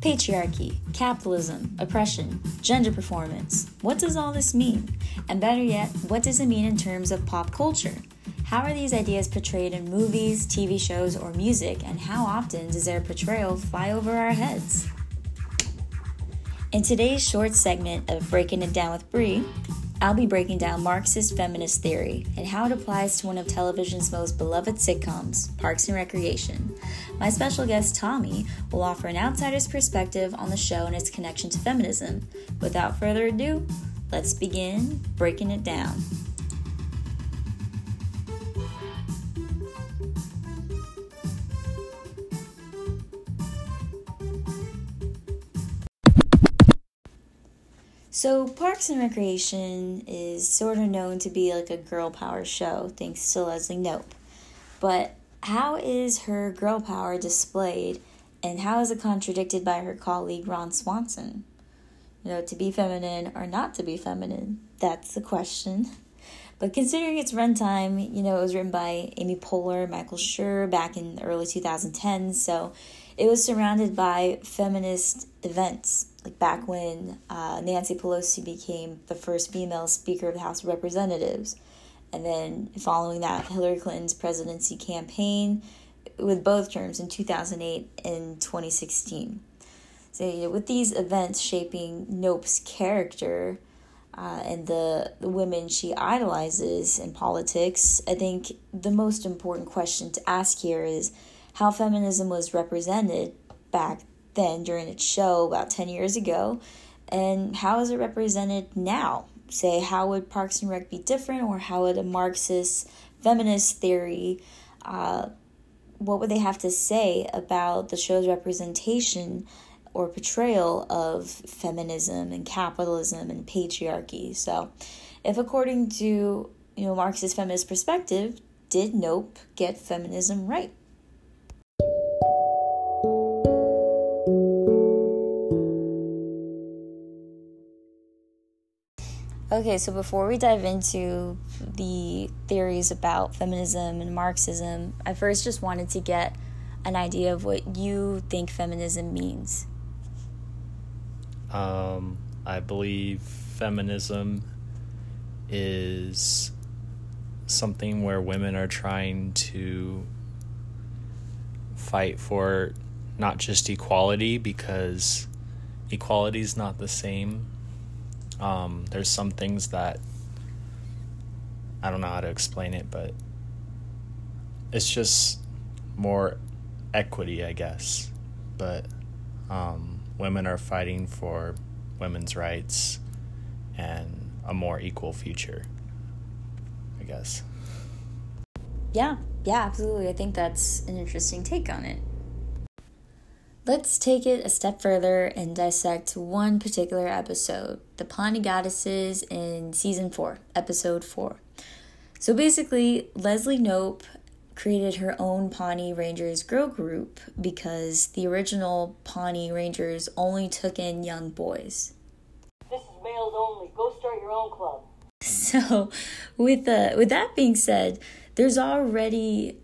Patriarchy, capitalism, oppression, gender performance. What does all this mean? And better yet, what does it mean in terms of pop culture? How are these ideas portrayed in movies, TV shows, or music, and how often does their portrayal fly over our heads? In today's short segment of Breaking It Down with Brie, I'll be breaking down Marxist feminist theory and how it applies to one of television's most beloved sitcoms, Parks and Recreation. My special guest, Tommy, will offer an outsider's perspective on the show and its connection to feminism. Without further ado, let's begin breaking it down. So, Parks and Recreation is sort of known to be like a girl power show, thanks to Leslie Knope. But how is her girl power displayed, and how is it contradicted by her colleague Ron Swanson? You know, to be feminine or not to be feminine? That's the question. But considering its runtime, you know, it was written by Amy Poehler, Michael Schur back in the early 2010s, so it was surrounded by feminist events like back when uh, Nancy Pelosi became the first female Speaker of the House of Representatives. And then following that, Hillary Clinton's presidency campaign with both terms in 2008 and 2016. So, you know, with these events shaping Knope's character uh, and the, the women she idolizes in politics, I think the most important question to ask here is how feminism was represented back then during its show about 10 years ago. And how is it represented now? Say how would parks and rec be different or how would a marxist feminist theory uh, what would they have to say about the show's representation or portrayal of feminism and capitalism and patriarchy? So if according to you know marxist feminist perspective did Knope get feminism right Okay, so before we dive into the theories about feminism and Marxism, I first just wanted to get an idea of what you think feminism means. Um, I believe feminism is something where women are trying to fight for not just equality because equality is not the same um, there's some things that I don't know how to explain it, but it's just more equity, I guess. But um, women are fighting for women's rights and a more equal future, I guess. Yeah, yeah, absolutely. I think that's an interesting take on it. Let's take it a step further and dissect one particular episode the Pawnee Goddesses in season 4, episode 4. So basically, Leslie Knope created her own Pawnee Rangers girl group because the original Pawnee Rangers only took in young boys. This is males only. Go start your own club. So, with uh, with that being said, there's already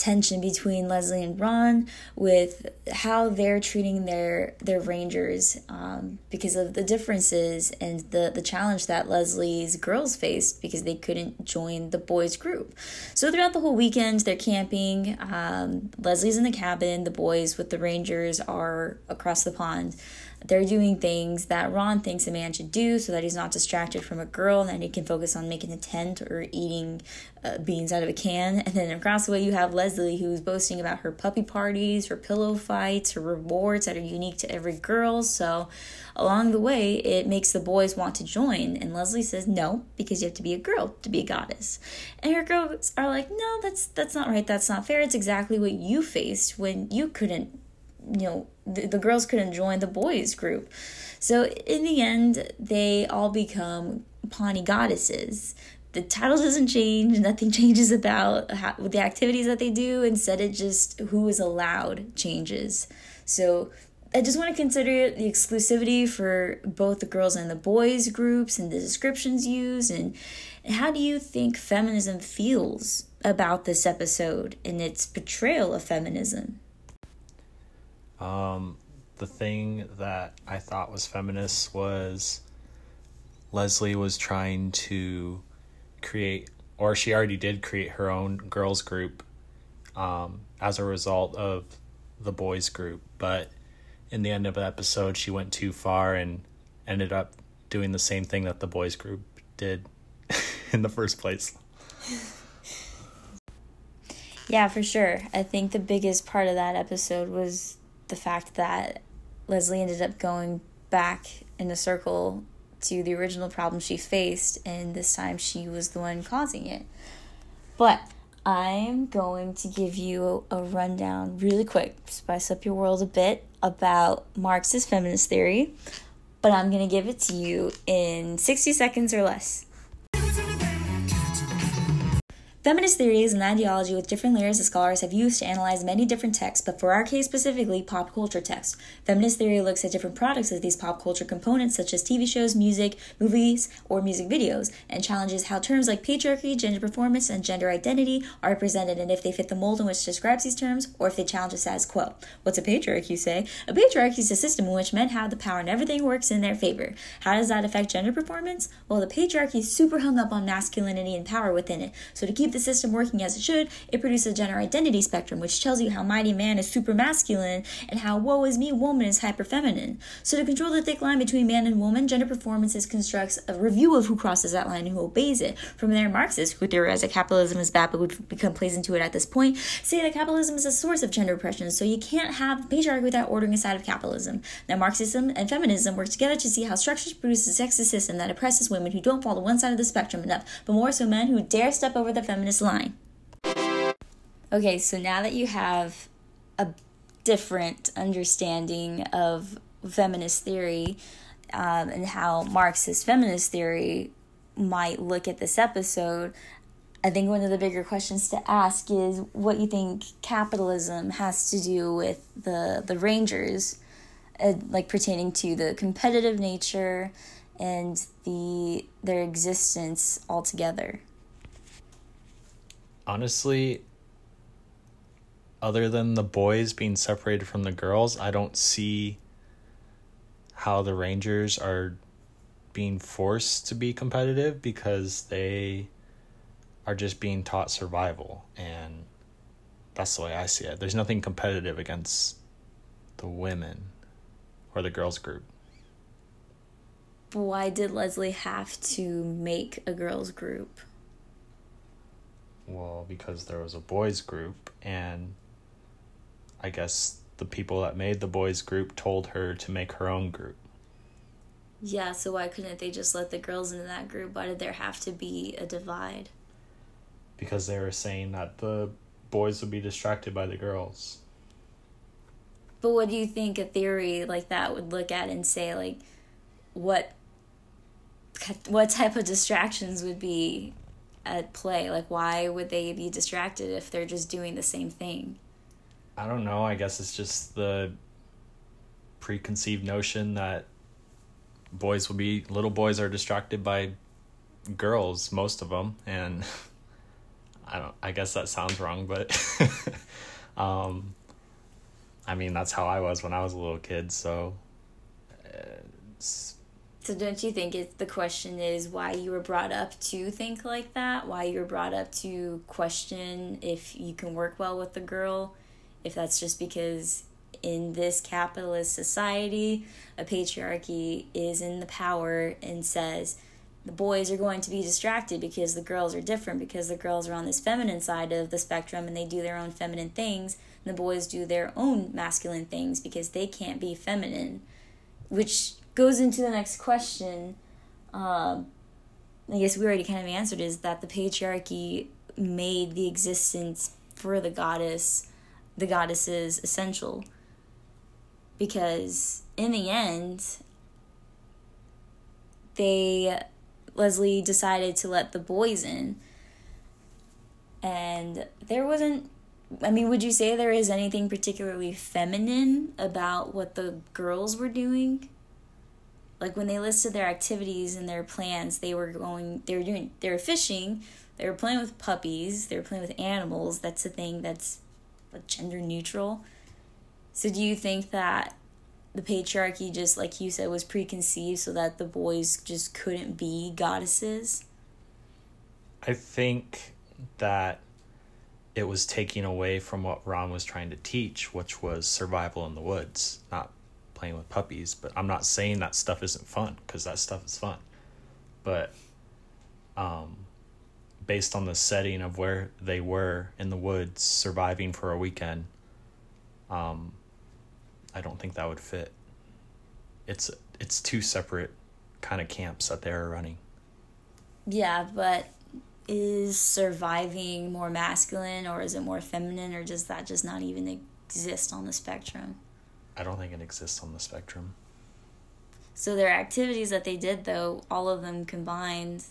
tension between Leslie and Ron with how they're treating their their rangers um, because of the differences and the the challenge that Leslie's girls faced because they couldn't join the boys group. So throughout the whole weekend, they're camping. Um, Leslie's in the cabin. The boys with the rangers are across the pond they're doing things that Ron thinks a man should do so that he's not distracted from a girl and then he can focus on making a tent or eating uh, beans out of a can. And then across the way, you have Leslie who's boasting about her puppy parties, her pillow fights, her rewards that are unique to every girl. So along the way, it makes the boys want to join. And Leslie says no because you have to be a girl to be a goddess. And her girls are like, no, that's that's not right. That's not fair. It's exactly what you faced when you couldn't you know the, the girls couldn't join the boys group. So in the end they all become pawnee goddesses. The title doesn't change. Nothing changes about how, the activities that they do. Instead it just who is allowed changes. So i just want to consider the exclusivity for both the girls and the boys groups and the descriptions used. And, and how do you think feminism feels about this episode and its portrayal of feminism um, the thing that I thought was feminist was Leslie was trying to create, or she already did create her own girls group um, as a result of the boys group. But in the end of the episode, she went too far and ended up doing the same thing that the boys group did in the first place. Yeah, for sure. I think the biggest part of that episode was the fact that Leslie ended up going back in a circle to the original problem she faced, and this time she was the one causing it. But I'm going to give you a rundown really quick, spice up your world a bit about Marxist feminist theory, but I'm going to give it to you in 60 seconds or less. Feminist theory is an ideology with different layers that scholars have used to analyze many different texts, but for our case specifically, pop culture texts. Feminist theory looks at different products of these pop culture components, such as TV shows, music, movies, or music videos, and challenges how terms like patriarchy, gender performance, and gender identity are presented and if they fit the mold in which describes these terms, or if they challenge the status quo. What's a patriarchy, you say? A patriarchy is a system in which men have the power and everything works in their favor. How does that affect gender performance? Well, the patriarchy is super hung up on masculinity and power within it, so to keep keep the system working as it should, it produces a gender identity spectrum, which tells you how mighty man is super masculine and how woe is me woman is hyper feminine. So to control the thick line between man and woman, gender performances constructs a review of who crosses that line and who obeys it. From there, Marxists, who theorize that capitalism is bad but would become placed to it at this point, say that capitalism is a source of gender oppression, so you can't have patriarchy without ordering a side of capitalism. Now, Marxism and feminism work together to see how structures produce a sexist system that oppresses women who don't fall to one side of the spectrum enough, but more so men who dare step over the feminine feminist line. Okay, so now that you have a different understanding of feminist theory um, and how Marxist feminist theory might look at this episode, I think one of the bigger questions to ask is what you think capitalism has to do with the the Rangers, uh, like pertaining to the competitive nature and the their existence altogether honestly, other than the boys being separated from the girls, I don't see how the Rangers are being forced to be competitive because they are just being taught survival and that's the way I see it. There's nothing competitive against the women or the girls group. Why did Leslie have to make a girls group? Well, because there was a boys group, and I guess the people that made the boys group told her to make her own group. Yeah, so why couldn't they just let the girls into that group? Why did there have to be a divide? Because they were saying that the boys would be distracted by the girls. But what do you think a theory like that would look at and say like what what type of distractions would be at play? Like, why would they be distracted if they're just doing the same thing? I don't know. I guess it's just the preconceived notion that boys will be little boys are distracted by girls, most of them, and I don't. I guess that sounds wrong, but um, I mean that's how I was when I was a little kid. So. So don't you think it's the question is why you were brought up to think like that? Why you were brought up to question if you can work well with the girl? If that's just because in this capitalist society, a patriarchy is in the power and says the boys are going to be distracted because the girls are different because the girls are on this feminine side of the spectrum and they do their own feminine things and the boys do their own masculine things because they can't be feminine which goes into the next question. Um, I guess we already kind of answered is that the patriarchy made the existence for the goddess, the goddesses essential. Because in the end, they, Leslie decided to let the boys in. And there wasn't I mean, would you say there is anything particularly feminine about what the girls were doing? Like when they listed their activities and their plans they were going they were doing they were fishing they were playing with puppies they were playing with animals. That's a thing that's like gender neutral. So do you think that the patriarchy just like you said was preconceived so that the boys just couldn't be goddesses? I think that it was taking away from what Ron was trying to teach, which was survival in the woods, not playing with puppies. But I'm not saying that stuff isn't fun because that stuff is fun. But um, based on the setting of where they were in the woods, surviving for a weekend, um, I don't think that would fit. It's it's two separate kind of camps that they're running. yeah but is surviving more masculine or is it more feminine or does that just not even exist on the spectrum I don't think it exists on the spectrum. So their activities that they did though, all of them combined,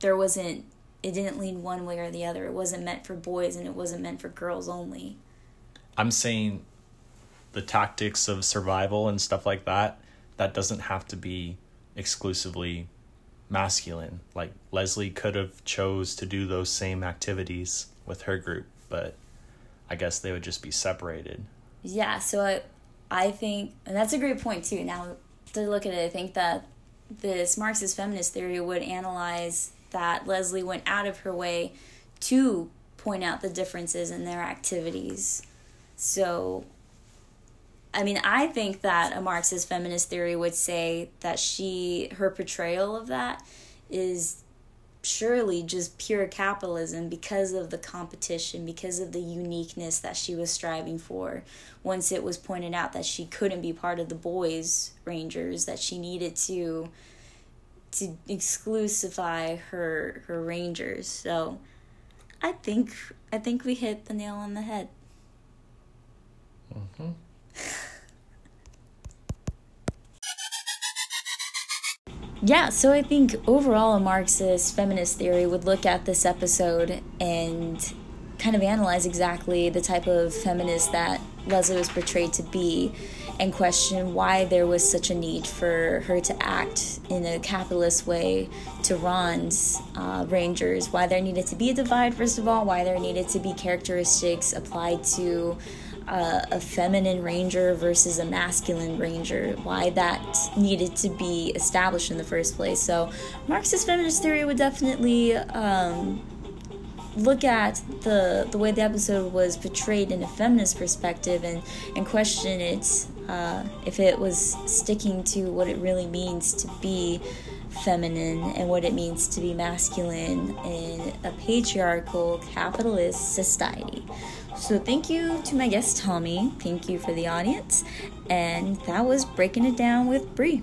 there wasn't it didn't lean one way or the other. It wasn't meant for boys and it wasn't meant for girls only. I'm saying the tactics of survival and stuff like that, that doesn't have to be exclusively masculine. Like Leslie could have chose to do those same activities with her group, but I guess they would just be separated. Yeah, so I I think and that's a great point too. Now to look at it, I think that this Marxist feminist theory would analyze that Leslie went out of her way to point out the differences in their activities. So I mean, I think that a Marxist feminist theory would say that she her portrayal of that is surely just pure capitalism because of the competition, because of the uniqueness that she was striving for. Once it was pointed out that she couldn't be part of the boys' rangers, that she needed to to exclusify her her rangers. So I think I think we hit the nail on the head. Mm-hmm. Yeah, so I think overall a Marxist feminist theory would look at this episode and kind of analyze exactly the type of feminist that Leslie was portrayed to be and question why there was such a need for her to act in a capitalist way to Ron's uh, Rangers, why there needed to be a divide, first of all, why there needed to be characteristics applied to uh, a feminine ranger versus a masculine ranger, why that needed to be established in the first place. So, Marxist feminist theory would definitely um, look at the the way the episode was portrayed in a feminist perspective and and question it uh, if it was sticking to what it really means to be feminine and what it means to be masculine in a patriarchal capitalist society. So thank you to my guest Tommy. Thank you for the audience, and that was breaking it down with Bree.